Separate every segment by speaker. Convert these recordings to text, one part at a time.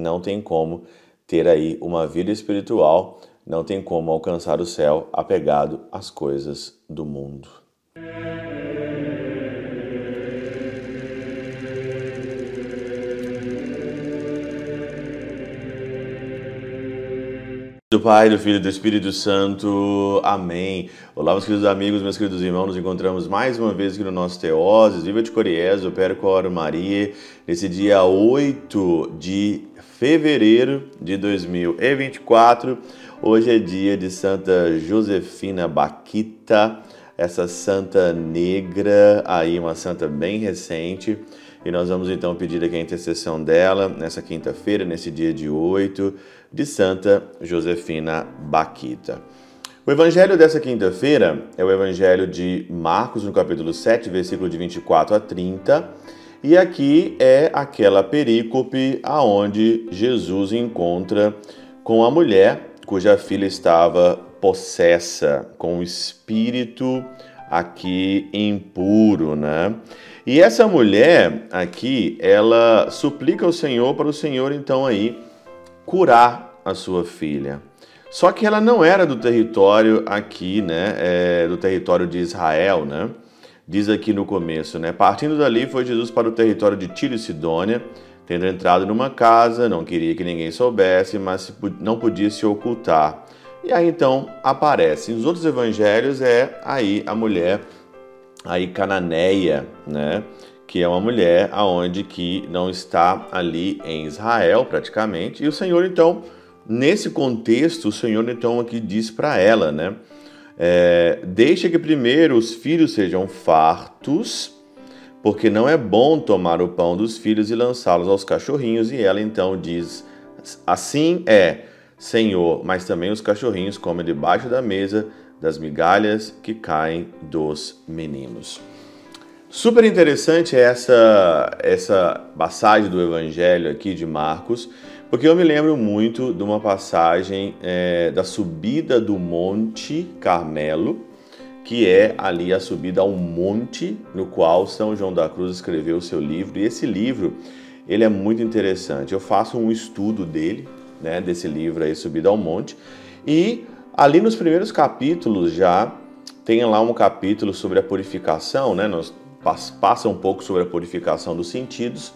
Speaker 1: não tem como ter aí uma vida espiritual, não tem como alcançar o céu apegado às coisas do mundo. Do Pai, do Filho e do Espírito Santo. Amém. Olá, meus queridos amigos, meus queridos irmãos. Nos encontramos mais uma vez aqui no nosso Teoses. Viva de Coriés, o Percor Maria, nesse dia 8 de fevereiro de 2024. Hoje é dia de Santa Josefina Baquita, essa santa negra, aí uma santa bem recente. E nós vamos então pedir aqui a intercessão dela nessa quinta-feira, nesse dia de 8 de Santa Josefina Baquita. O evangelho dessa quinta-feira é o evangelho de Marcos, no capítulo 7, versículo de 24 a 30. E aqui é aquela perícope aonde Jesus encontra com a mulher cuja filha estava possessa com o espírito aqui impuro, né? E essa mulher aqui, ela suplica ao Senhor para o Senhor então aí curar a sua filha. Só que ela não era do território aqui, né? É, do território de Israel, né? Diz aqui no começo, né? Partindo dali foi Jesus para o território de Tiro e Sidônia, tendo entrado numa casa, não queria que ninguém soubesse, mas não podia se ocultar. E aí então aparece. Nos outros evangelhos é aí a mulher aí cananeia, né? que é uma mulher aonde que não está ali em Israel praticamente. E o Senhor então, nesse contexto, o Senhor então aqui diz para ela, né? É, deixa que primeiro os filhos sejam fartos, porque não é bom tomar o pão dos filhos e lançá-los aos cachorrinhos. E ela então diz: assim é, Senhor, mas também os cachorrinhos comem debaixo da mesa das migalhas que caem dos meninos. Super interessante essa, essa passagem do Evangelho aqui de Marcos, porque eu me lembro muito de uma passagem é, da subida do Monte Carmelo, que é ali a subida ao monte no qual São João da Cruz escreveu o seu livro. E esse livro ele é muito interessante. Eu faço um estudo dele, né, desse livro aí, Subida ao Monte, e ali nos primeiros capítulos já tem lá um capítulo sobre a purificação, né? Nós passa um pouco sobre a purificação dos sentidos.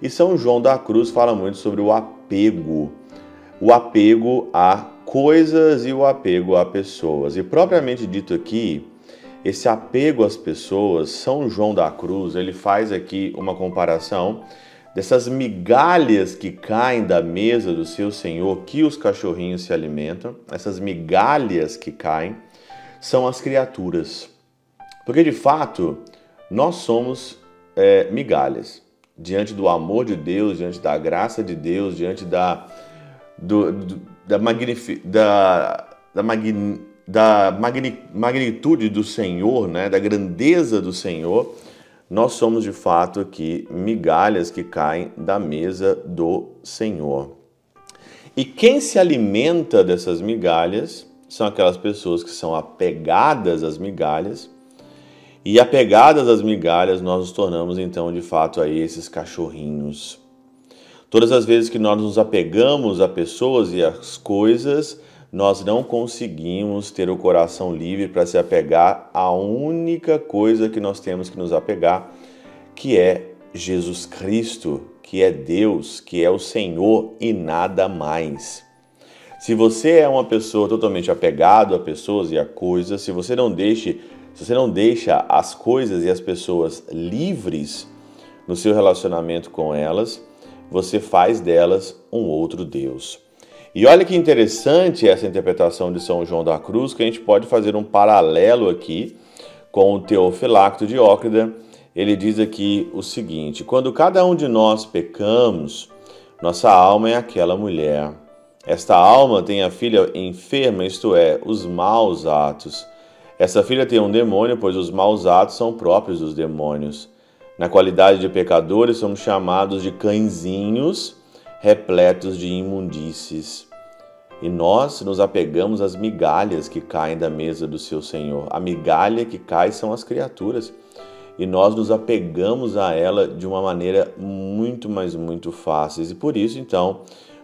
Speaker 1: E São João da Cruz fala muito sobre o apego, o apego a coisas e o apego a pessoas. E propriamente dito aqui, esse apego às pessoas, São João da Cruz, ele faz aqui uma comparação dessas migalhas que caem da mesa do seu Senhor, que os cachorrinhos se alimentam, essas migalhas que caem, são as criaturas. Porque de fato, nós somos é, migalhas diante do amor de Deus, diante da graça de Deus, diante da, do, do, da, magnifi, da, da, magni, da magni, magnitude do Senhor, né, da grandeza do Senhor, nós somos de fato aqui migalhas que caem da mesa do Senhor. E quem se alimenta dessas migalhas são aquelas pessoas que são apegadas às migalhas e apegadas às migalhas, nós nos tornamos então de fato aí esses cachorrinhos. Todas as vezes que nós nos apegamos a pessoas e às coisas, nós não conseguimos ter o coração livre para se apegar à única coisa que nós temos que nos apegar, que é Jesus Cristo, que é Deus, que é o Senhor e nada mais. Se você é uma pessoa totalmente apegado a pessoas e a coisas, se você não deixe se você não deixa as coisas e as pessoas livres no seu relacionamento com elas, você faz delas um outro Deus. E olha que interessante essa interpretação de São João da Cruz, que a gente pode fazer um paralelo aqui com o Teofilacto de Ócrida. Ele diz aqui o seguinte: quando cada um de nós pecamos, nossa alma é aquela mulher. Esta alma tem a filha enferma, isto é, os maus atos. Essa filha tem um demônio, pois os maus atos são próprios dos demônios. Na qualidade de pecadores, somos chamados de cãezinhos repletos de imundícies. E nós nos apegamos às migalhas que caem da mesa do seu Senhor. A migalha que cai são as criaturas. e nós nos apegamos a ela de uma maneira muito, mas muito fácil. E por isso, então,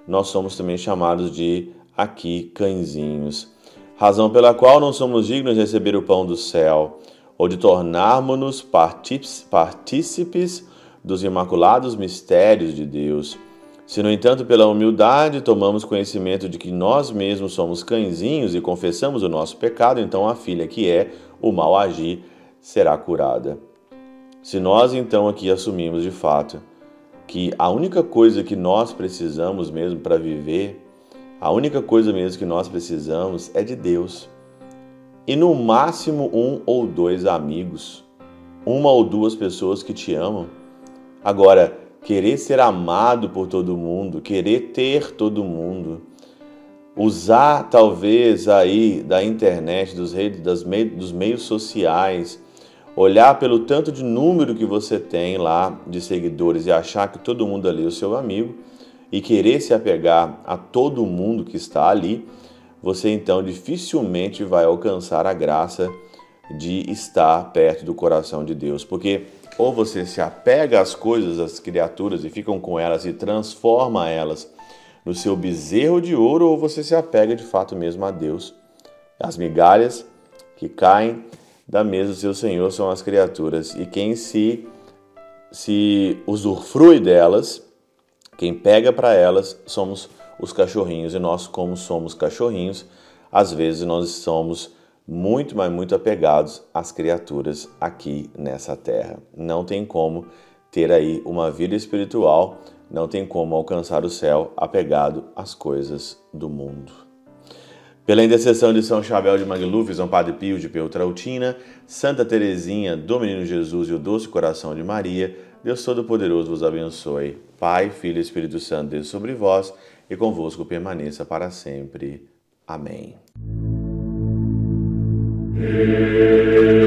Speaker 1: nós somos também chamados de aqui cãezinhos. Razão pela qual não somos dignos de receber o pão do céu, ou de tornarmos-nos partícipes dos imaculados mistérios de Deus. Se, no entanto, pela humildade tomamos conhecimento de que nós mesmos somos cãezinhos e confessamos o nosso pecado, então a filha que é o mal agir será curada. Se nós então aqui assumimos de fato que a única coisa que nós precisamos mesmo para viver, a única coisa mesmo que nós precisamos é de Deus. E no máximo um ou dois amigos, uma ou duas pessoas que te amam. Agora, querer ser amado por todo mundo, querer ter todo mundo, usar talvez aí da internet, dos redes, das dos meios sociais, olhar pelo tanto de número que você tem lá de seguidores e achar que todo mundo ali é o seu amigo e querer se apegar a todo mundo que está ali, você então dificilmente vai alcançar a graça de estar perto do coração de Deus, porque ou você se apega às coisas, às criaturas e ficam com elas e transforma elas no seu bezerro de ouro, ou você se apega de fato mesmo a Deus. As migalhas que caem da mesa do seu Senhor são as criaturas, e quem se se usufrui delas, quem pega para elas somos os cachorrinhos, e nós como somos cachorrinhos, às vezes nós somos muito, mas muito apegados às criaturas aqui nessa terra. Não tem como ter aí uma vida espiritual, não tem como alcançar o céu apegado às coisas do mundo. Pela intercessão de São Chabel de Magluf, São Padre Pio de Peltrautina, Santa Teresinha do Menino Jesus e o Doce Coração de Maria, Deus Todo-Poderoso vos abençoe. Pai, Filho e Espírito Santo, Deus sobre vós e convosco permaneça para sempre. Amém. Amen.